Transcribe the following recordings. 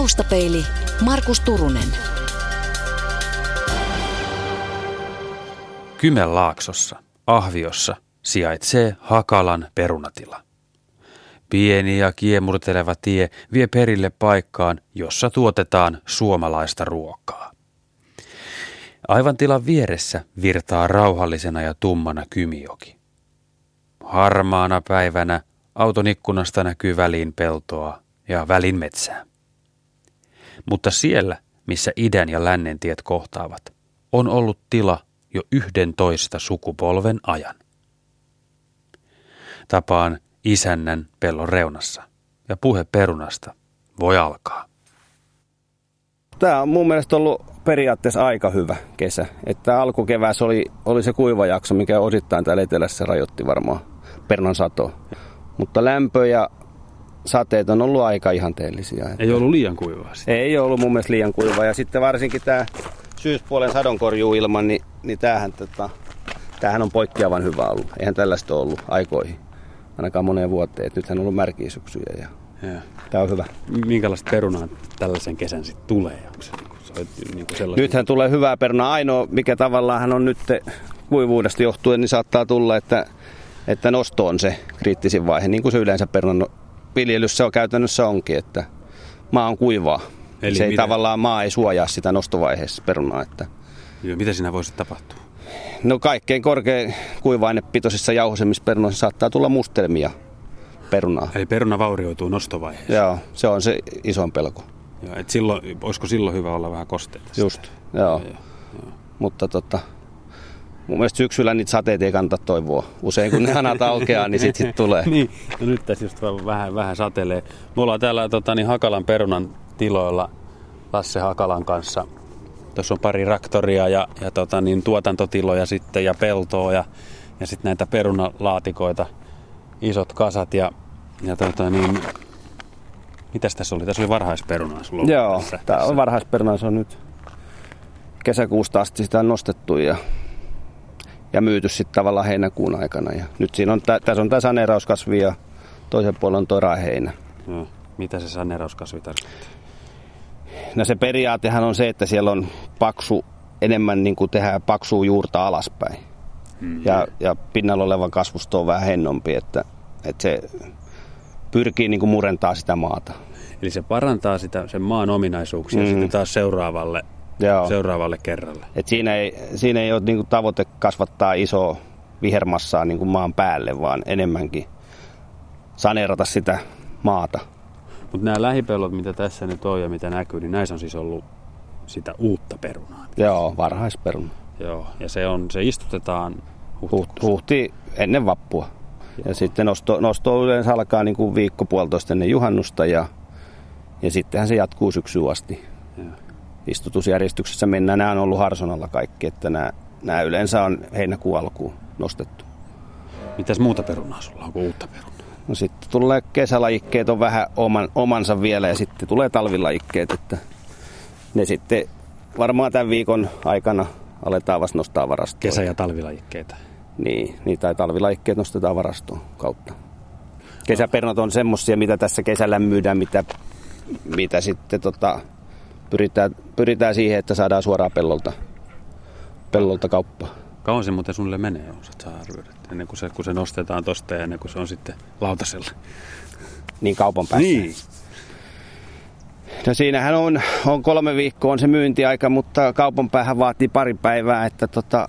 Taustapeili Markus Turunen. Kymenlaaksossa, Ahviossa, sijaitsee Hakalan perunatila. Pieni ja kiemurteleva tie vie perille paikkaan, jossa tuotetaan suomalaista ruokaa. Aivan tilan vieressä virtaa rauhallisena ja tummana Kymijoki. Harmaana päivänä auton ikkunasta näkyy väliin peltoa ja välin metsää. Mutta siellä, missä idän ja lännen tiet kohtaavat, on ollut tila jo yhdentoista sukupolven ajan. Tapaan isännän pellon reunassa ja puhe perunasta voi alkaa. Tämä on mun mielestä ollut periaatteessa aika hyvä kesä. Että alkukeväässä oli, oli se kuiva jakso, mikä osittain täällä etelässä rajoitti varmaan pernan sato. Mutta lämpö ja sateet on ollut aika ihanteellisia. Ei ollut liian kuivaa sitten. Ei ollut mun mielestä liian kuivaa. Ja sitten varsinkin tämä syyspuolen sadonkorjuuilman, niin, niin tämähän, tota, tämähän on poikkeavan hyvä ollut. Eihän tällaista ollut aikoihin, ainakaan moneen vuoteen. Et nythän on ollut märkiä syksyjä ja, ja. tämä on hyvä. Minkälaista perunaa tällaisen kesän sitten tulee? Onko se, niin kuin Nythän tulee hyvää perunaa. Ainoa, mikä tavallaan hän on nyt kuivuudesta johtuen, niin saattaa tulla, että, että nosto on se kriittisin vaihe, niin kuin se yleensä perunan viljelyssä on käytännössä onkin, että maa on kuivaa. Eli se ei mitä? tavallaan maa ei suojaa sitä nostovaiheessa perunaa. Että... Joo, mitä siinä voisi tapahtua? No kaikkein korkein kuiva-ainepitoisissa jauhosemmissa perunoissa saattaa tulla mustelmia perunaa. Eli peruna vaurioituu nostovaiheessa? Joo, se on se isoin pelko. Joo, et silloin, olisiko silloin hyvä olla vähän kosteita? Just, joo. joo, joo. Mutta tota, mun mielestä syksyllä niitä sateita ei kannata toivoa. Usein kun ne hanat aukeaa, niin sitten sit tulee. niin, no nyt tässä just vähän, vähän satelee. Me ollaan täällä tota, niin Hakalan perunan tiloilla Lasse Hakalan kanssa. Tuossa on pari raktoria ja, ja tota, niin tuotantotiloja sitten ja peltoa ja, ja sitten näitä perunalaatikoita, isot kasat ja, ja tota, niin, mitäs tässä oli? Tässä oli varhaisperunaa sulla Joo, tässä, tämä on varhaisperunaa, se on nyt kesäkuusta asti sitä on nostettu ja, ja myyty sitten tavallaan heinäkuun aikana. Ja nyt siinä on, tässä on tämä saneerauskasvi ja toisen puolen on tuo heinä. Joo. Mitä se saneerauskasvi tarkoittaa? No se periaatehan on se, että siellä on paksu, enemmän niin kuin tehdään paksua juurta alaspäin. Mm-hmm. Ja, ja pinnalla oleva kasvusto on vähän hennompi, että, että se pyrkii niin kuin murentaa sitä maata. Eli se parantaa sitä, sen maan ominaisuuksia mm. sitten taas seuraavalle, Joo. seuraavalle kerralle. Et siinä, ei, siinä ei ole niin kuin tavoite kasvattaa isoa vihermassaa niin kuin maan päälle, vaan enemmänkin saneerata sitä maata. Mutta nämä lähipellot, mitä tässä nyt on ja mitä näkyy, niin näissä on siis ollut sitä uutta perunaa. Joo, varhaisperuna. Joo, ja se, on, se istutetaan huhtikuussa. Huhti ennen vappua. Joo. Ja sitten nosto, nosto yleensä alkaa niin kuin viikko puolitoista ennen juhannusta ja, ja sittenhän se jatkuu syksyyn asti. Joo. Istutusjärjestyksessä mennään. Nämä on ollut Harsonalla kaikki, että nämä, nämä yleensä on heinäkuun alkuun nostettu. Mitäs muuta perunaa sulla on kuin uutta perunaa? No sitten tulee kesälajikkeet on vähän oman, omansa vielä ja sitten tulee talvilajikkeet, että ne sitten varmaan tämän viikon aikana aletaan vasta nostaa varastoon. Kesä- ja talvilajikkeita. Niin, niin tai talvilajikkeet nostetaan varastoon kautta. Kesäpernot on semmosia, mitä tässä kesällä myydään, mitä, mitä sitten tota, pyritään, pyritään siihen, että saadaan suoraan pellolta, pellolta kauppaa. Kauan se muuten sulle menee, osaat saa arvioida, ennen kuin se, kun se nostetaan tosta ja ennen kuin se on sitten lautasella. Niin kaupan päässä. Niin. No siinähän on, on kolme viikkoa on se myyntiaika, mutta kaupan päähän vaatii pari päivää, että tota,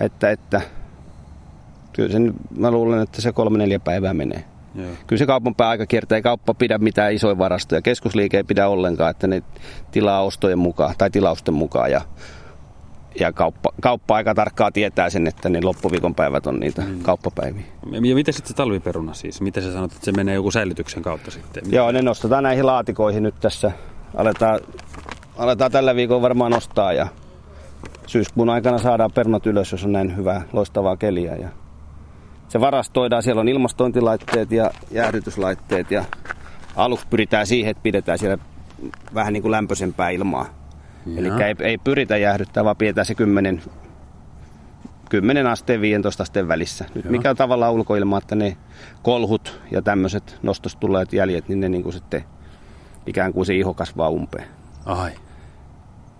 että, että kyllä sen, mä luulen, että se kolme neljä päivää menee. Joo. Kyllä se kaupan aika kiertää, ei kauppa pidä mitään isoja varastoja. Keskusliike ei pidä ollenkaan, että ne tilaa ostojen mukaan tai tilausten mukaan. Ja ja kauppa, kauppa aika tarkkaa tietää sen, että ne loppuviikon päivät on niitä mm. kauppapäiviä. Ja miten sitten se talviperuna siis? Miten sä sanot, että se menee joku säilytyksen kautta sitten? Miten? Joo, ne nostetaan näihin laatikoihin nyt tässä. Aletaan, aletaan tällä viikolla varmaan nostaa ja syyskuun aikana saadaan perunat ylös, jos on näin hyvää, loistavaa keliä. Ja se varastoidaan, siellä on ilmastointilaitteet ja jäähdytyslaitteet ja aluksi pyritään siihen, että pidetään siellä vähän niin kuin lämpöisempää ilmaa Eli ei, ei pyritä jäähdyttää, vaan pidetään se 10, 10 asteen 15 asteen välissä. Nyt Joo. mikä on tavallaan ulkoilma, että ne kolhut ja tämmöiset nostosta jäljet, niin ne niin kuin sitten ikään kuin se iho kasvaa umpeen. Ai.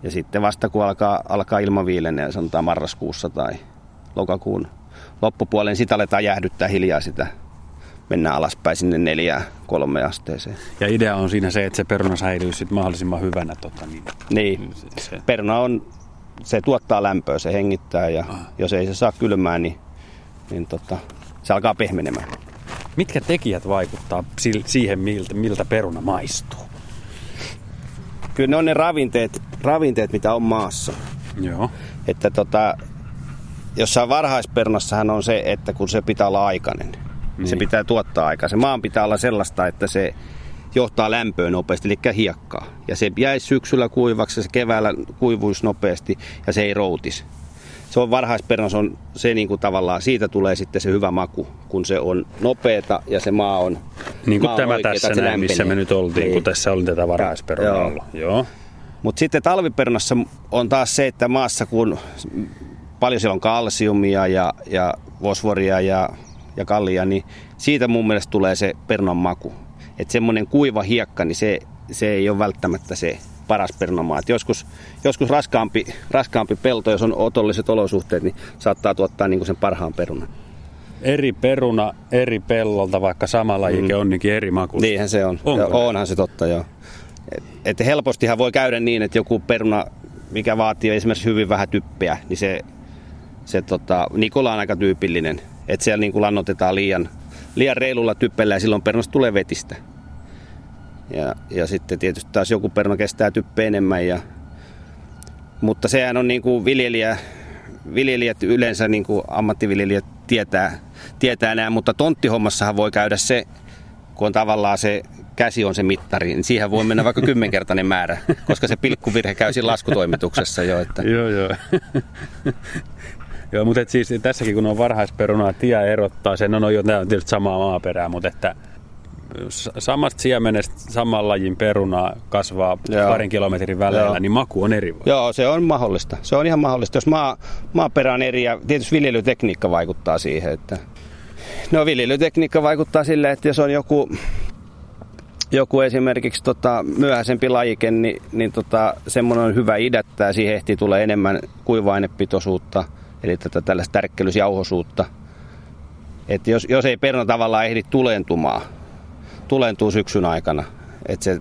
Ja sitten vasta kun alkaa, alkaa ilma viilenee, sanotaan marraskuussa tai lokakuun loppupuolen, sitä aletaan jäähdyttää hiljaa sitä. Mennään alaspäin sinne neljään kolme asteeseen. Ja idea on siinä se, että se peruna säilyy sit mahdollisimman hyvänä. Tota, niin, Niin, se, se. peruna on, se tuottaa lämpöä, se hengittää ja Ah. jos ei se saa kylmää, niin, niin tota, se alkaa pehmenemään. Mitkä tekijät vaikuttaa siihen, miltä, miltä peruna maistuu? Kyllä ne on ne ravinteet, ravinteet mitä on maassa. Joo. Että tota, jossain varhaisperunassahan on se, että kun se pitää olla aikainen, niin. Niin. se pitää tuottaa aikaa. Se maan pitää olla sellaista, että se johtaa lämpöön nopeasti, eli hiekkaa. Ja se jäisi syksyllä kuivaksi se keväällä kuivuisi nopeasti ja se ei routisi. Se on varhaisperunassa on se niin kuin tavallaan, siitä tulee sitten se hyvä maku, kun se on nopeeta ja se maa on Niin kuin maa tämä oikeeta, tässä näin, missä me nyt oltiin, Niin. kun tässä oli tätä varhaisperunaa Joo. Joo. Mutta sitten talviperunassa on taas se, että maassa kun paljon siellä on kalsiumia ja, ja fosforia ja, ja kallia, niin siitä mun mielestä tulee se perunan maku. Että semmoinen kuiva hiekka, niin se, se ei ole välttämättä se paras perunamaa. Et joskus, joskus raskaampi, raskaampi pelto, jos on otolliset olosuhteet, niin saattaa tuottaa niin sen parhaan perunan. Eri peruna eri pellolta, vaikka sama lajike mm. onnikin eri maku. Niinhän se on. Onko ja onhan se totta, joo. Et, et helpostihan voi käydä niin, että joku peruna, mikä vaatii esimerkiksi hyvin vähän typpeä, niin se, se tota, Nikola on aika tyypillinen. Että siellä niin kuin lannotetaan liian, liian reilulla typpellä ja silloin perunasta tulee vetistä. Ja, ja sitten tietysti taas joku peruna kestää typpeä enemmän. Ja, mutta sehän on niin kuin viljelijä, viljelijät yleensä, niin kuin ammattiviljelijät tietää, tietää nämä, mutta tonttihommassahan voi käydä se, kun on tavallaan se käsi on se mittari, niin siihen voi mennä vaikka kymmenkertainen määrä, koska se pilkkuvirhe käy siinä laskutoimituksessa jo. Että, Joo, joo. Joo, mutta et siis tässäkin kun on varhaisperunaa, tie erottaa sen, no, no tämä on tietysti samaa maaperää, mutta että samasta siemenestä saman lajin perunaa kasvaa Joo. parin kilometrin väleillä, Joo. niin maku on eri. Joo, se on mahdollista. Se on ihan mahdollista. Jos maa, maaperä on eri ja tietysti viljelytekniikka vaikuttaa siihen, että No viljelytekniikka vaikuttaa sille, että jos on joku, joku esimerkiksi tota, myöhäisempi lajike, niin, niin tota, semmoinen on hyvä idättää. Siihen ehtii tulee enemmän kuiva-ainepitoisuutta, eli tätä tällaista tärkkelysjauhosuutta. Et jos, jos ei peruna tavallaan ehdi tulentumaan, tulentuu syksyn aikana, että se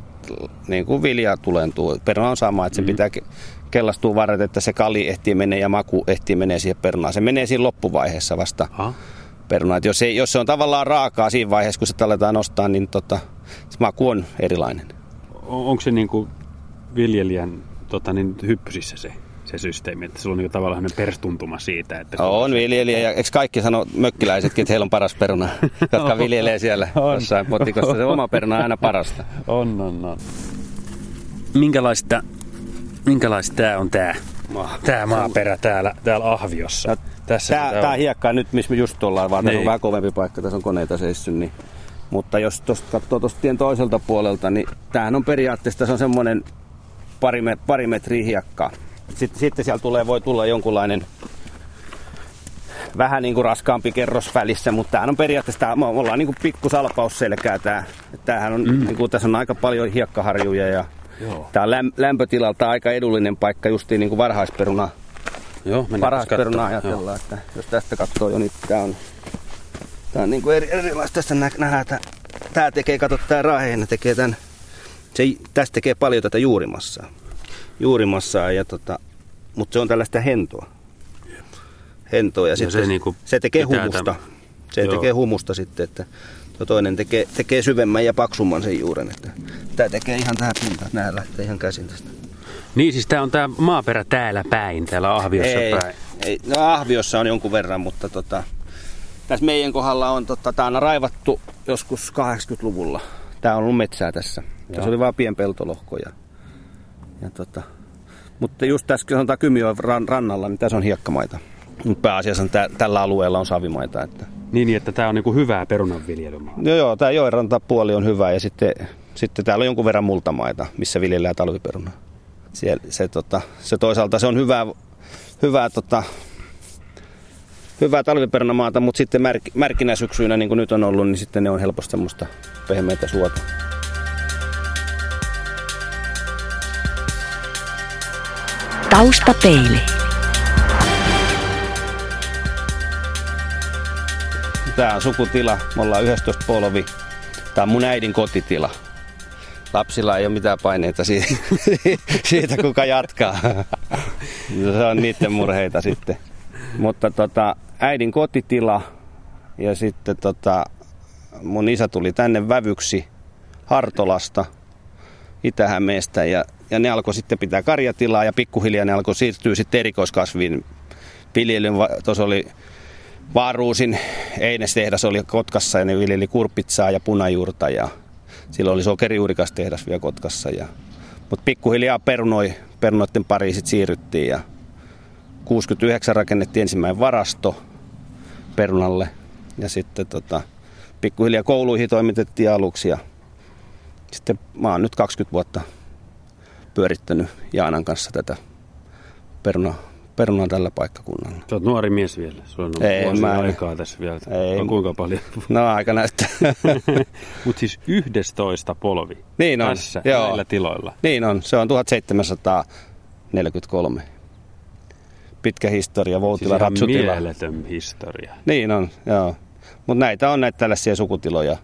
niin kuin vilja tulentuu. Peruna on sama, että se pitää ke- kellastua varret, että se kali ehtii menee ja maku ehtii menee siihen perunaan. Se menee siinä loppuvaiheessa vasta Aha. peruna. Et jos, ei, jos se on tavallaan raakaa siinä vaiheessa, kun se aletaan nostaa, niin tota, se maku on erilainen. On- Onko se niin kuin viljelijän tota, niin hyppysissä se, se systeemi, että sulla on niin tavallaan perstuntuma siitä, että... On viljelijä ja eikö kaikki sano mökkiläisetkin, että heillä on paras peruna, jotka viljelee siellä On. jossain potikossa. Se oma peruna on aina parasta. On, on, on. Minkälaista, minkälaista tämä on tämä Maa. tää maaperä täällä, täällä Ahviossa? No, Tässä Tää, tää on. hiekka nyt, missä me just ollaan, vaan tässä on Niin. vähän kovempi paikka, tässä on koneita seissyt. Niin. Mutta jos tuosta katsoo tuosta tien toiselta puolelta, niin tämähän on periaatteessa se on semmoinen pari, pari metriä hiekkaa. Sitten, sitten siellä tulee, voi tulla jonkunlainen vähän niin kuin raskaampi kerros välissä, mutta tämähän on periaatteessa, tää, me ollaan niin kuin pikku salpausselkää tää. Tämähän on, mm. niin kuin, tässä on aika paljon hiekkaharjuja ja Joo. Tämä on läm, lämpötilalta aika edullinen paikka justiin niin kuin varhaisperuna Joo, mennään paras katsomaan. peruna ajatellaan, että jos tästä katsoo jo, niin tää on, tää on niinku eri, erilaista. Tässä nä, nähdään, että tää tekee, kato tää raheena tekee tän, se, tästä tekee paljon tätä juurimassaa. Juurimassaa, ja tota, mutta se on tällaista hentoa. Hentoa ja, se sitten niinku se tekee humusta. tämän- Se Joo. tekee humusta sitten, että tuo toinen tekee, tekee syvemmän ja paksumman sen juuren. Että tää tekee ihan tähän pintaan, nää lähtee ihan käsin tästä. Niin, siis tämä on tämä maaperä täällä päin, täällä Ahviossa ei, päin. ei, no Ahviossa on jonkun verran, mutta tota, tässä meidän kohdalla on, tota, tää on raivattu joskus 80-luvulla. Tää on ollut metsää tässä. Tässä oli vaan pienpeltolohkoja. Ja tota, mutta just tässä kun sanotaan Kymijoen ran, rannalla, niin tässä on hiekkamaita. Mutta pääasiassa tä, tällä alueella on savimaita. Että. Niin, niin, että tämä on niinku hyvää perunanviljelymaa. Joo, joo, tämä joenrantapuoli on hyvä ja sitten, sitten täällä on jonkun verran multamaita, missä viljellään talviperunaa. Siellä, se, tota, se toisaalta se on hyvää, hyvää, tota, hyvää talviperunamaata, mutta sitten märk, märkinä syksyinä, niin kuin nyt on ollut, niin sitten ne on helposti semmoista pehmeitä suota. Taustapeili. Tämä on sukutila. Me ollaan 11 polvi. Tämä on mun äidin kotitila. Lapsilla ei ole mitään paineita siitä, siitä kuka jatkaa. Se on niiden murheita sitten. Mutta tota, äidin kotitila ja sitten tota, mun isä tuli tänne vävyksi Hartolasta, Itä-Hämeestä ja, ja ne alkoi sitten pitää karjatilaa ja pikkuhiljaa ne alkoi siirtyä sitten erikoiskasvin viljelyyn. Tuossa oli Vaaruusin Eines-tehdas oli Kotkassa ja ne viljeli kurpitsaa ja punajuurta ja silloin oli sokerijuurikastehdas vielä Kotkassa. Ja, mutta pikkuhiljaa perunoi, perunoiden pariin sitten siirryttiin ja 69 rakennettiin ensimmäinen varasto perunalle ja sitten tota, pikkuhiljaa kouluihin toimitettiin aluksi ja sitten mä oon nyt 20 vuotta pyörittänyt Jaanan kanssa tätä peruna, perunaa tällä paikkakunnalla. Sä oot nuori mies vielä. Sulla on Ei, mä en... aikaa tässä vielä. Ei. On kuinka paljon? No aika näyttää. Mutta siis 11 polvi niin on. tässä Joo. näillä tiloilla. Niin on. Se on 1743. Pitkä historia, Voutila siis Rapsutila. mieletön historia. Niin on, joo. Mutta näitä on näitä tällaisia sukutiloja.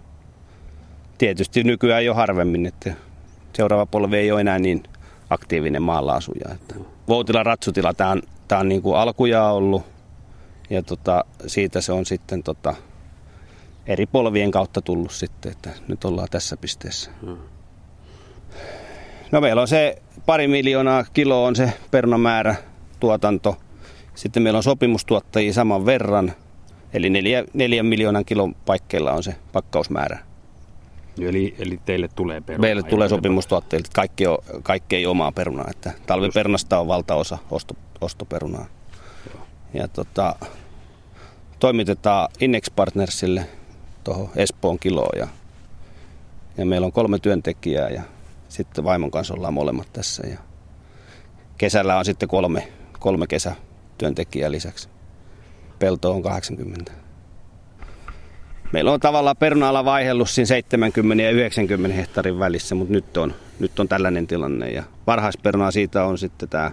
Tietysti nykyään jo harvemmin, että seuraava polvi ei ole enää niin aktiivinen maalla asuja. Että Voutila Ratsutila, tämä on, tää on niin kuin alkujaa ollut ja tota, siitä se on sitten tota, eri polvien kautta tullut sitten, että nyt ollaan tässä pisteessä. No meillä on se pari miljoonaa kiloa on se pernamäärä tuotanto. Sitten meillä on sopimustuottajia saman verran, eli neljä, neljän miljoonan kilon paikkeilla on se pakkausmäärä. Eli, eli teille tulee peruna? Meille tulee sopimustuotteille, että kaikki, on, kaikki ei omaa perunaa. Että talvipernasta on valtaosa osto, ostoperunaa. Joo. Ja tota, toimitetaan Innex Partnersille tuohon Espoon kiloon. Ja, ja meillä on kolme työntekijää ja sitten vaimon kanssa ollaan molemmat tässä. Ja kesällä on sitten kolme, kolme kesätyöntekijää lisäksi. Pelto on 80 meillä on tavallaan peruna vaihellus siinä 70 ja 90 hehtaarin välissä, mutta nyt on, nyt on tällainen tilanne. Ja varhaisperunaa siitä on sitten tämä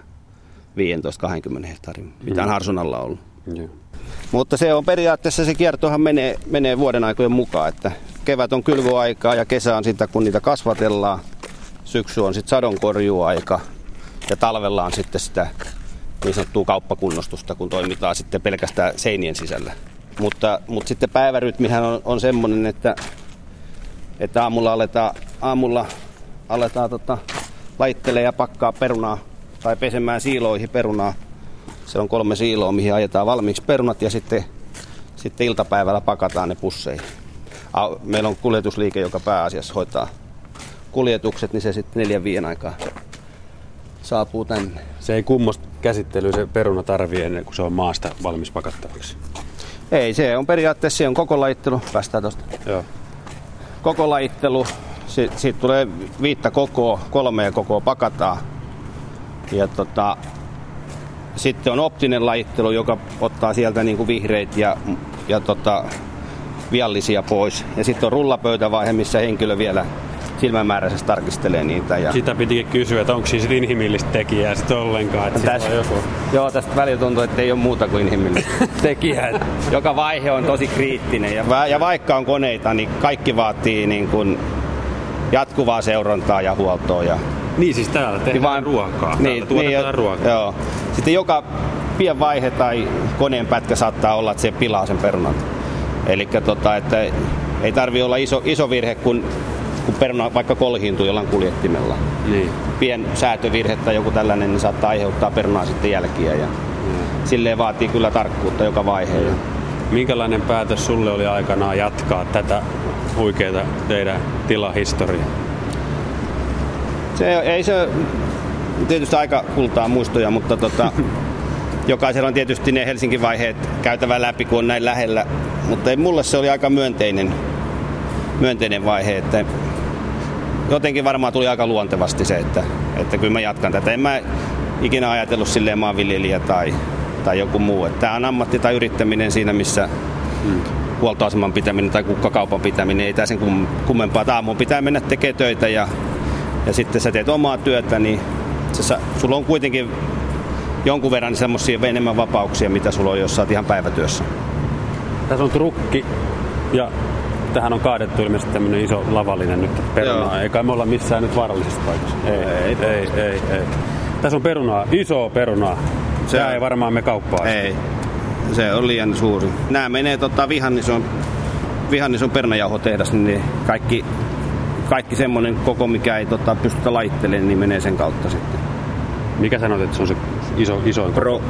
15-20 hehtaarin, mitä on mm. Harsunalla ollut. Mm. Mutta se on periaatteessa, se kiertohan menee, menee vuoden aikojen mukaan, että kevät on kylvöaikaa ja kesä on sitä, kun niitä kasvatellaan. Syksy on sitten sadonkorjuaika ja talvella on sitten sitä niin sanottua kauppakunnostusta, kun toimitaan sitten pelkästään seinien sisällä. Mutta, mutta sitten päivärytmihän on, on semmoinen, että, että aamulla aletaan, aamulla aletaan tota, laittelee ja pakkaa perunaa tai pesemään siiloihin perunaa. Se on kolme siiloa, mihin ajetaan valmiiksi perunat ja sitten, sitten iltapäivällä pakataan ne pusseihin. Meillä on kuljetusliike, joka pääasiassa hoitaa kuljetukset, niin se sitten neljän viien aikaa saapuu tänne. Se ei kummosta käsittelyä se peruna tarvii ennen kuin se on maasta valmis pakattavaksi. Ei, se on periaatteessa se on koko laittelu. Päästään tosta. Joo. Koko laittelu. Siitä, siitä tulee viittä kokoa, kolmea kokoa pakataan. Ja tota, sitten on optinen lajittelu, joka ottaa sieltä niin kuin vihreitä ja, ja tota, viallisia pois. Ja sitten on rullapöytävaihe, missä henkilö vielä silmämääräisesti tarkistelee niitä. Ja... Sitä pitikin kysyä, että onko siis inhimillistä tekijää sitten ollenkaan? Että tästä, joku... Joo, tästä välillä tuntuu, että ei ole muuta kuin inhimillistä tekijää. Joka vaihe on tosi kriittinen. Ja, ja vaikka on koneita, niin kaikki vaatii niin kuin jatkuvaa seurantaa ja huoltoa. Ja... Niin siis täällä tehdään niin vaan, ruokaa. Niin, täällä niin, ruokaa. Joo. Sitten joka pien vaihe tai koneen pätkä saattaa olla, että se pilaa sen perunan. Eli tota, että ei tarvi olla iso, iso virhe, kun kun peruna vaikka kolhiintuu jollain kuljettimella. Niin. Pien säätövirhe tai joku tällainen niin saattaa aiheuttaa perunaa sitten jälkiä. Ja mm. Silleen vaatii kyllä tarkkuutta joka vaihe. Ja... Minkälainen päätös sulle oli aikanaan jatkaa tätä huikeaa teidän tilahistoriaa? Se, ei se tietysti aika kultaa muistoja, mutta tota, jokaisella on tietysti ne Helsingin vaiheet käytävä läpi, kun on näin lähellä. Mutta ei, mulle se oli aika myönteinen, myönteinen vaihe, että jotenkin varmaan tuli aika luontevasti se, että, että kyllä mä jatkan tätä. En mä ikinä ajatellut silleen maanviljelijä tai, tai joku muu. Tämä on ammatti tai yrittäminen siinä, missä hmm. huoltoaseman pitäminen tai kukkakaupan pitäminen ei tämä sen kummempaa. Aamuun pitää mennä tekemään töitä ja, ja sitten sä teet omaa työtä, niin sä, sulla on kuitenkin jonkun verran semmoisia enemmän vapauksia, mitä sulla on, jos sä oot ihan päivätyössä. Tässä on trukki ja tähän on kaadettu ilmeisesti tämmöinen iso lavallinen nyt perunaa. Eikä me olla missään nyt vaarallisessa paikassa. Ei, ei, ei, ei, ei. Tässä on perunaa, iso perunaa. Se ei varmaan me kauppaa. Ei, se on liian suuri. Nämä menee tota, vihannison, vihannison pernajauhotehdas, niin kaikki, kaikki semmoinen koko, mikä ei tota, pystytä laittelemaan, niin menee sen kautta sitten. Mikä sanoit, että se on se iso, iso Pro,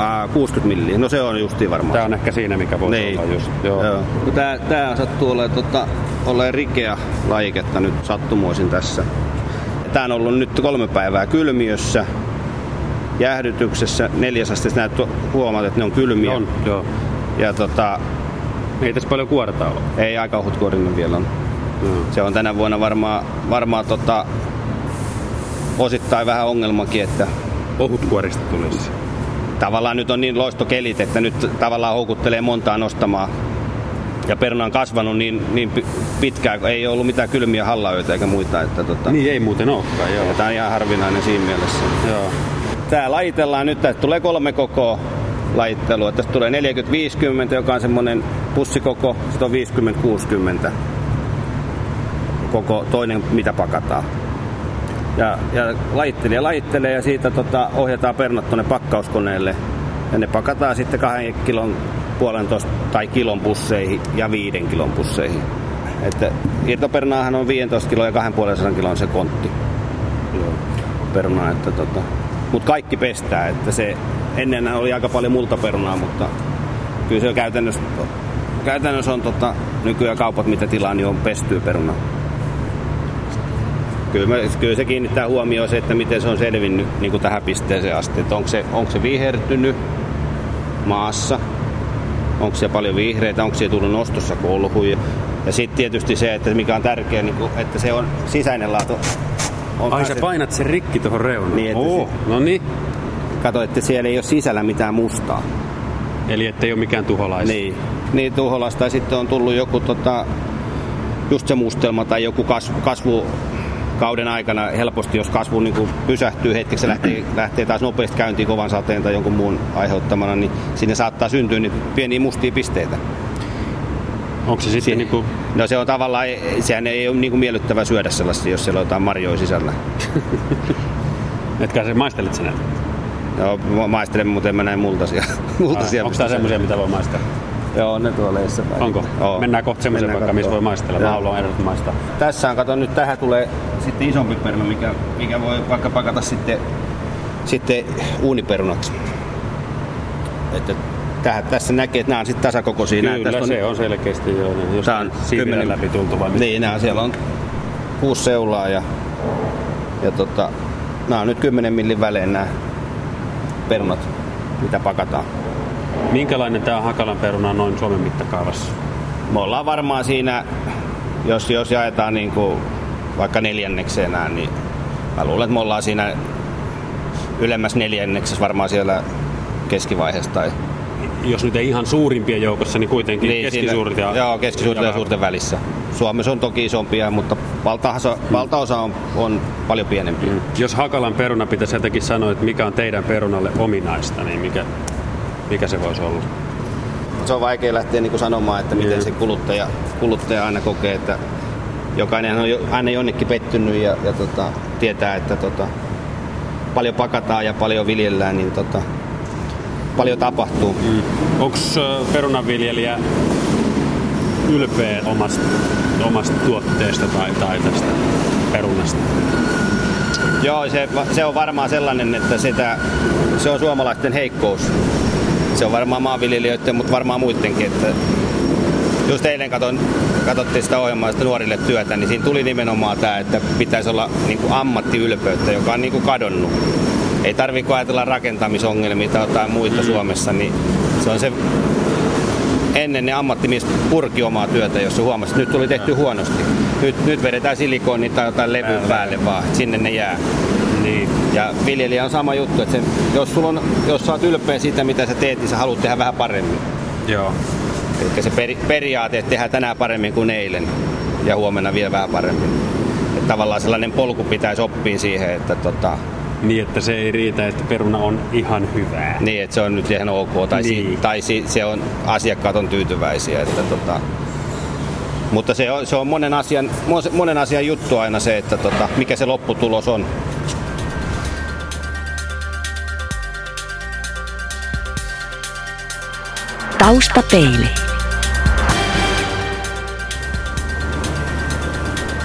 aa, 60 milliä. No se on justiin varmaan. Tämä on ehkä siinä, mikä voi Niin. olla just. Joo. Joo. No Tää, tää sattuu olemaan, tota, olemaan rikeä laiketta nyt sattumoisin tässä. Tää on ollut nyt kolme päivää kylmiössä, jäähdytyksessä, neljäs asteessa. Näet, huomaat, että ne on kylmiä. On, joo. Ja tota, Ei tässä paljon kuorta ole. ei aika ohutkuorinen vielä on. Joo. Se on tänä vuonna varmaan, varmaan tota, osittain vähän ongelmakin, että Ohut kuorista tulisi. Tavallaan nyt on niin loistokelit, että nyt tavallaan houkuttelee montaa nostamaan. Ja peruna on kasvanut niin, niin pi- pitkään, kun ei ollut mitään kylmiä hallaöitä eikä muita. Että tota, Niin ei muuten olekaan, joo. ja Tämä on ihan harvinainen siinä mielessä. joo. Tää lajitellaan nyt, että tulee kolme kokoa lajittelua. Tästä tulee 40-50, joka on semmoinen pussikoko, sitten on 50-60 koko toinen, mitä pakataan. Ja, ja lajittelija lajittelee ja siitä tota, ohjataan pernat tuonne pakkauskoneelle. Ja ne pakataan sitten kahden kilon, puolentoista tai kilon pusseihin ja viiden kilon pusseihin. Että irtopernaahan on 15 kiloa ja 2,5 kilon se kontti perunaa. Että tota, mutta kaikki pestää, että se ennen oli aika paljon multaperunaa, mutta kyllä se käytännössä, käytännössä on tota, nykyään kaupat, mitä tilaa, niin on pestyä perunaa. Kyllä, mä, kyllä se kiinnittää huomioon se, että miten se on selvinnyt niin kuin tähän pisteeseen asti. Että onko, se, onko se vihertynyt maassa, onko siellä paljon vihreitä, onko siellä tullut nostossa kolhuja. Ja sitten tietysti se, että mikä on tärkeää, niin kuin, että se on sisäinen laatu. On Ai sä painat sen rikki tuohon reunaan. Niin, että Oo, no niin. Kato, että siellä ei ole sisällä mitään mustaa. Eli ettei ole mikään tuholais. Niin. Niin tuholasta tai sitten on tullut joku tota, just se mustelma tai joku kasvu, kasvu kauden aikana helposti, jos kasvu niin kuin pysähtyy hetkeksi ja lähtee, lähtee taas nopeasti käyntiin kovan sateen tai jonkun muun aiheuttamana, niin sinne saattaa syntyä niin pieniä mustia pisteitä. Onko se sitten niinku... No se on tavallaan, sehän ei ole niin kuin miellyttävää syödä sellaisia, jos siellä on jotain marjoja sisällä. Etkä maistelet sen näitä? Joo, mä maistelen, mutta en mä näin multasia. multasia Onko tää semmosia, mitä voi maistella? Joo, ne tuolla edessä päin. Onko? Joo. Mennään kohta semmoiseen Mennään paikkaan, missä voi maistella. Mä haluan ehdottomasti maistaa. Tässä on, kato nyt tähän tulee sitten isompi peruna, mikä, mikä voi vaikka pakata sitten, sitten uuniperunaksi. Että tähän, tässä näkee, että nämä on sitten tasakokoisia. Kyllä tästä se on selkeästi joo. niin Jos on kymmenen- läpi tultu vai mitä? Niin, nämä siellä on kuusi seulaa ja, ja tota, nämä on nyt 10 millin välein nämä perunat, mitä pakataan. Minkälainen tää Hakalan peruna on noin Suomen mittakaavassa? Me ollaan varmaan siinä, jos, jos jaetaan niin kuin vaikka neljännekseen nämä, niin mä luulen, että me ollaan siinä ylemmässä neljänneksessä varmaan siellä keskivaiheessa. Tai, Jos nyt ei ihan suurimpien joukossa, niin kuitenkin niin, keskisuurit ja... Joo, keskisuuret ja suurten välissä. Suomessa on toki isompia, mutta valtaosa, valtaosa on, on paljon pienempiä. Mm. Jos Hakalan peruna pitäisi jotenkin sanoa, että mikä on teidän perunalle ominaista, niin mikä, mikä se voisi olla? Se on vaikea lähteä niin kuin sanomaan, että miten Joo. se kuluttaja, kuluttaja aina kokee, että jokainen on jo- aina jonnekin pettynyt ja, ja tota, tietää, että tota, paljon pakataan ja paljon viljellään, niin tota, paljon tapahtuu. Mm. Onko perunanviljelijä ylpeä omasta, omasta tuotteesta tai, tai tästä perunasta? Joo, se, se on varmaan sellainen, että sitä, se on suomalaisten heikkous. Se on varmaan maanviljelijöiden, mutta varmaan muidenkin. Että just eilen katon, katsottiin sitä ohjelmaa sitä nuorille työtä, niin siinä tuli nimenomaan tämä, että pitäisi olla niin kuin ammattiylpeyttä, joka on niin kuin kadonnut. Ei tarvitse ajatella rakentamisongelmia tai jotain muita Suomessa, niin se on se ennen ne ammattimies purki omaa työtä, jos se huomasi, että nyt tuli tehty huonosti. Nyt, nyt vedetään silikoni tai jotain levyä päälle vaan, sinne ne jää. Ja viljelijä on sama juttu, että se, jos, sulla on, jos sä oot ylpeä siitä, mitä sä teet, niin sä haluat tehdä vähän paremmin. Joo. Eli se peri, periaate, että tehdään tänään paremmin kuin eilen ja huomenna vielä vähän paremmin. Että tavallaan sellainen polku pitäisi oppia siihen, että tota, Niin, että se ei riitä, että peruna on ihan hyvää. Niin, että se on nyt ihan ok, tai, niin. si, tai si, se on, asiakkaat on tyytyväisiä. Että tota, mutta se on, se on monen, asian, monen asian juttu aina se, että tota, mikä se lopputulos on. Taustapeili.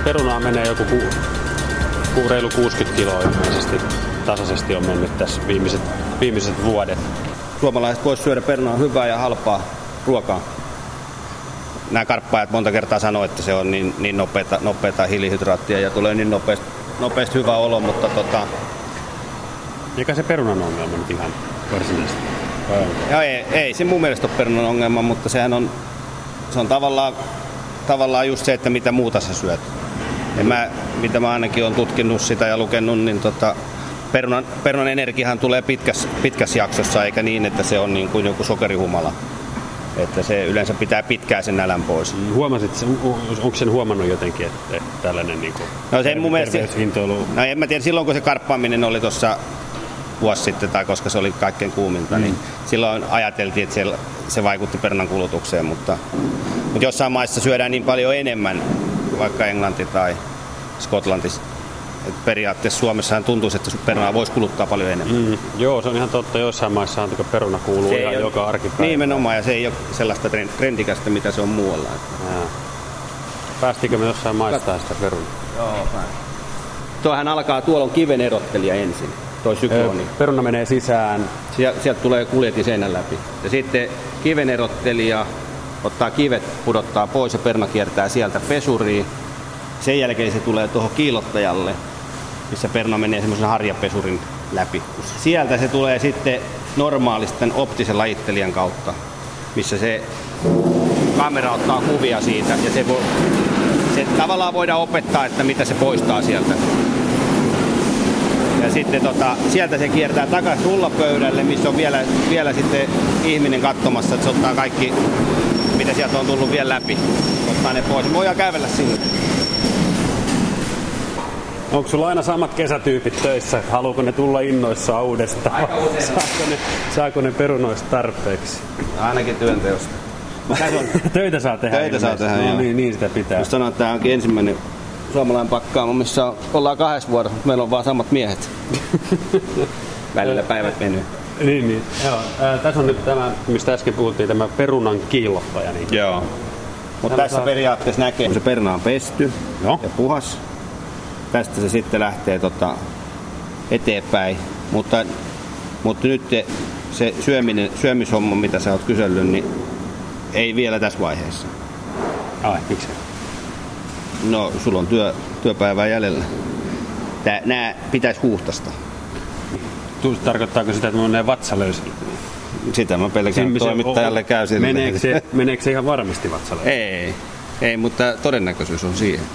Perunaa menee joku ku, ku, reilu 60 kiloa ilmeisesti. Tasaisesti on mennyt tässä viimeiset, viimeiset vuodet. Suomalaiset voisivat syödä perunaa hyvää ja halpaa ruokaa. Nämä karppaajat monta kertaa sanoo, että se on niin, niin nopeata, nopeata hiilihydraattia ja tulee niin nopeasti, nopeasti hyvä olo, mutta tota... Mikä se perunan ongelma nyt ihan varsinaisesti? Ja ei, ei se mun mielestä ole perunan ongelma, mutta sehän on, se on tavallaan, tavallaan just se, että mitä muuta sä syöt. Ja mä, mitä mä ainakin on tutkinut sitä ja lukenut, niin tota, perunan, perunan energiahan tulee pitkässä, pitkässä jaksossa, eikä niin, että se on niin kuin joku sokerihumala. Että se yleensä pitää pitkää sen nälän pois. Huomasit, onko sen huomannut jotenkin, että, että tällainen niin kuin no, se mun mielestä, no en mä tiedä, silloin kun se karppaaminen oli tuossa vuosi sitten, tai koska se oli kaikkein kuuminta, niin mm. niin silloin ajateltiin, että se, se vaikutti perunan kulutukseen, mutta, mutta jossain maissa syödään niin paljon enemmän, vaikka Englanti tai Skotlanti. Et periaatteessa Suomessahan tuntuisi, että perunaa voisi kuluttaa paljon enemmän. Mm. Joo, se on ihan totta. Joissain maissa on, peruna kuuluu se ihan ole, joka arkipäivä. Nimenomaan, ja se ei ole sellaista trendikästä, mitä se on muualla. Päästikö me jossain maistaa sitä perunaa? Joo, Tuohan alkaa, tuolla on kiven erottelija ensin toi sykloni. Peruna menee sisään. Sieltä, sieltä tulee kuljeti seinän läpi. Ja sitten kivenerottelija ottaa kivet, pudottaa pois ja perna kiertää sieltä pesuriin. Sen jälkeen se tulee tuohon kiilottajalle, missä perna menee semmoisen harjapesurin läpi. Sieltä se tulee sitten normaalisten optisen lajittelijan kautta, missä se kamera ottaa kuvia siitä ja se, voi, se tavallaan voidaan opettaa, että mitä se poistaa sieltä. Sitten tota, sieltä se kiertää takaisin rullapöydälle, missä on vielä, vielä sitten ihminen katsomassa, että se ottaa kaikki, mitä sieltä on tullut vielä läpi, ottaa ne pois. Me voidaan kävellä sinne. Onko sulla aina samat kesätyypit töissä? Haluuko ne tulla innoissaan uudestaan? Aika saako ne, saako ne perunoista tarpeeksi? Ainakin työnteosta. Töitä saa tehdä. Töitä saa tehdä, no, niin, niin sitä pitää. Just sanoin, että tämä onkin ensimmäinen suomalainen pakkaamo, missä ollaan kahdessa vuodessa, mutta meillä on vaan samat miehet. Välillä päivät mennyt. Niin, niin. Joo. Ää, tässä on nyt tämä, mistä äsken puhuttiin, tämä perunan kiillottaja. Niin... Joo. Mutta tässä saa... periaatteessa näkee, kun se peruna on pesty Joo. ja puhas. Tästä se sitten lähtee tota eteenpäin. Mutta, mutta nyt se syöminen, syömishomma, mitä sä oot kysellyt, niin ei vielä tässä vaiheessa. Ai, miksi? No, sulla on työ, työpäivää jäljellä. Tää, nää pitäisi huuhtasta. Tarkoittaako sitä, että menee vatsa löysille? Sitä mä pelkään toimittajalle käy sille. Meneekö se, meneekö se ihan varmasti vatsa Ei, ei, mutta todennäköisyys on siihen.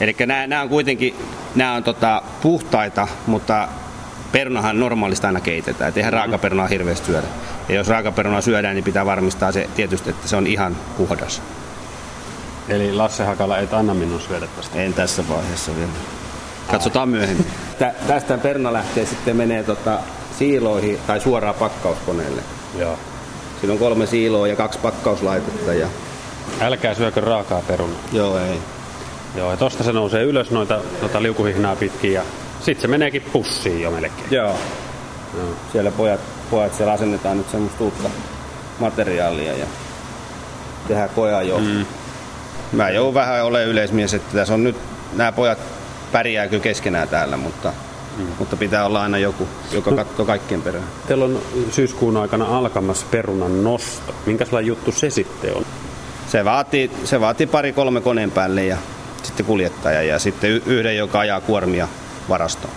Eli nämä, nämä on kuitenkin nämä on tota, puhtaita, mutta perunahan normaalisti aina keitetään. Et eihän mm. raakaperunaa hirveästi syödä. Ja jos raakaperunaa syödään, niin pitää varmistaa se tietysti, että se on ihan puhdas. Eli Lasse Hakala ei anna minun syödä tästä? En tässä vaiheessa vielä. Katsotaan myöhemmin. Tä, tästä perna lähtee sitten menee tota siiloihin tai suoraan pakkauskoneelle. Joo. Siinä on kolme siiloa ja kaksi pakkauslaitetta. Ja... Älkää syökö raakaa perunaa. Joo, ei. Joo, ja tosta se nousee ylös noita, noita liukuhihnaa pitkin ja sitten se meneekin pussiin jo melkein. Joo. Joo. Siellä pojat, pojat siellä asennetaan nyt semmoista uutta materiaalia ja tehdään koeajoa. Mm mä joudun vähän ole yleismies, että tässä on nyt nämä pojat pärjää kyllä keskenään täällä, mutta, mm. mutta pitää olla aina joku, joka no, katsoo kaikkien perään. Teillä on syyskuun aikana alkamassa perunan nosto. Minkälainen juttu se sitten on? Se vaatii, se vaatii pari-kolme koneen päälle ja sitten kuljettaja ja sitten yhden, joka ajaa kuormia varastoon.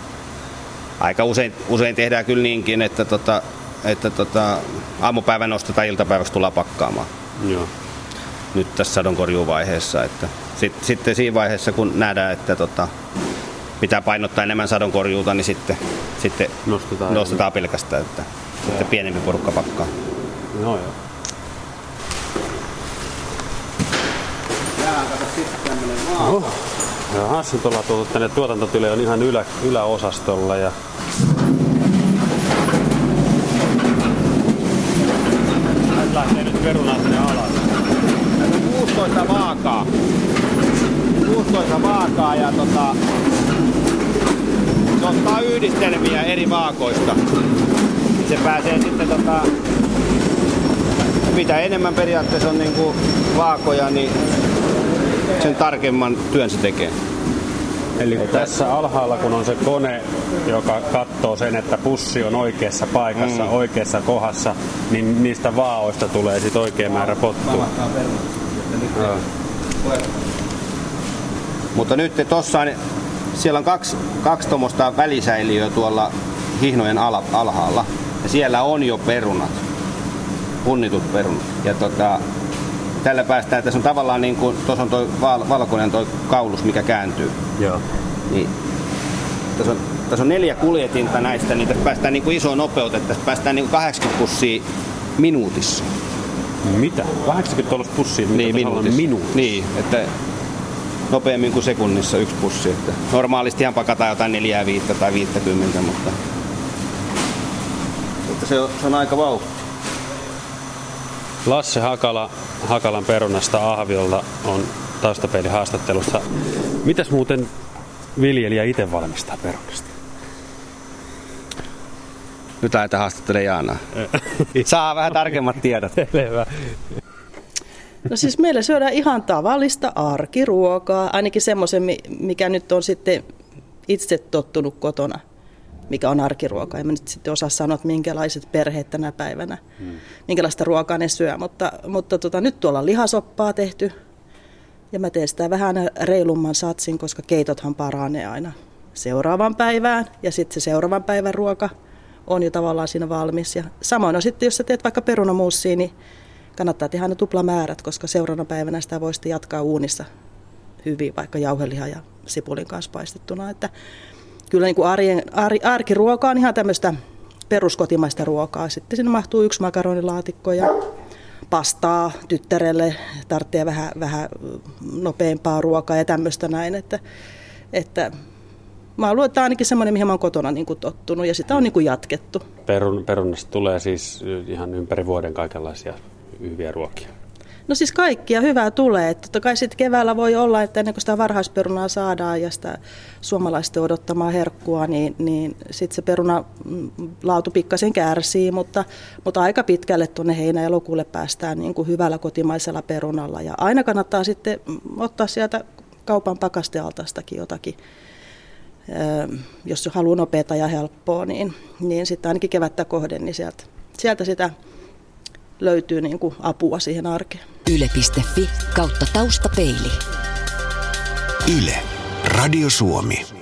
Aika usein, usein tehdään kyllä niinkin, että, tota, että tota, aamupäivän nostetaan iltapäiväksi tullaan pakkaamaan. Joo nyt tässä sadonkorjuuvaiheessa. Että sitten, sitten siinä vaiheessa, kun nähdään, että tota, pitää painottaa enemmän sadonkorjuuta, niin sitten, sitten nostetaan, nostetaan pelkästään, että että sitten pienempi porukka pakkaa. No joo. Jää, kato sitten tämmönen maata. Oho. Jaha, nyt ollaan tuotu tänne on ihan ylä, yläosastolla ja Laittaa nyt perunaa sinne alas. 16 vaakaa. 16 vaakaa ja tota, se ottaa yhdistelmiä eri vaakoista. Se pääsee sitten tota, mitä enemmän periaatteessa on niinku vaakoja, niin sen tarkemman työn se tekee. Eli tässä alhaalla kun on se kone, joka katsoo sen, että pussi on oikeassa paikassa, mm. oikeassa kohdassa, niin niistä vaaoista tulee sitten oikea määrä pottua. No. Mutta nyt tuossa siellä on kaksi, kaksi tuommoista välisäiliöä tuolla hihnojen ala, alhaalla. Ja siellä on jo perunat, punnitut perunat. Ja tota, tällä päästään, tässä on tavallaan niin kuin, tuossa on tuo val, valkoinen toi kaulus, mikä kääntyy. Joo. Niin, tässä on, tässä on neljä kuljetinta näistä, niin tässä päästään niin kuin isoon nopeuteen, tässä päästään niin kuin 80 pussia minuutissa. Mitä? 80 dollars pussia? Niin, minuutissa. minuutissa. Niin, että nopeammin kuin sekunnissa yksi pussi. Että normaalisti ihan pakataan jotain 4, 5 tai 50, mutta, mutta se, on, se on aika vauhti. Lasse Hakala Hakalan perunasta Ahviolla on taustapeilin haastattelussa. Mitäs muuten viljelijä itse valmistaa perunasta? Nyt lähdetään haastattelemaan Jaanaa. Saa vähän tarkemmat tiedot. No siis meillä syödään ihan tavallista arkiruokaa, ainakin semmoisen, mikä nyt on sitten itse tottunut kotona, mikä on arkiruoka. En mä nyt sitten osaa sanoa, että minkälaiset perheet tänä päivänä, hmm. minkälaista ruokaa ne syö, mutta, mutta tota, nyt tuolla on lihasoppaa tehty ja mä teen sitä vähän reilumman satsin, koska keitothan paranee aina seuraavaan päivään ja sitten se seuraavan päivän ruoka on jo tavallaan siinä valmis. Ja samoin on sitten, jos sä teet vaikka perunamuusia, niin kannattaa tehdä aina tuplamäärät, koska seuraavana päivänä sitä voi sitten jatkaa uunissa hyvin, vaikka jauheliha ja sipulin kanssa paistettuna. Että kyllä niin kuin arjen, ar, arkiruoka on ihan tämmöistä peruskotimaista ruokaa. Sitten sinne mahtuu yksi makaronilaatikko ja pastaa tyttärelle, tarvitsee vähän, vähän nopeampaa ruokaa ja tämmöistä näin. Että, että mä luulen, että ainakin semmoinen, mihin mä oon kotona niin kuin tottunut ja sitä on niin kuin jatkettu. Perun, perunasta tulee siis ihan ympäri vuoden kaikenlaisia hyviä ruokia. No siis kaikkia hyvää tulee. Totta kai sitten keväällä voi olla, että ennen kuin sitä varhaisperunaa saadaan ja sitä suomalaisten odottamaa herkkua, niin, niin sitten se peruna mm, laatu pikkasen kärsii, mutta, mutta aika pitkälle tuonne heinä-elokuulle päästään niin kuin hyvällä kotimaisella perunalla. Ja aina kannattaa sitten ottaa sieltä kaupan pakastealtastakin jotakin jos haluaa nopeata ja helppoa, niin, niin sitten ainakin kevättä kohden, niin sieltä, sieltä sitä löytyy niin kuin apua siihen arkeen. Yle.fi kautta taustapeili. Yle. Radio Suomi.